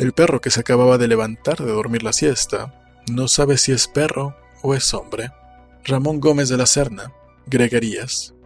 El perro que se acababa de levantar de dormir la siesta no sabe si es perro o es hombre. Ramón Gómez de la Serna, Greguerías.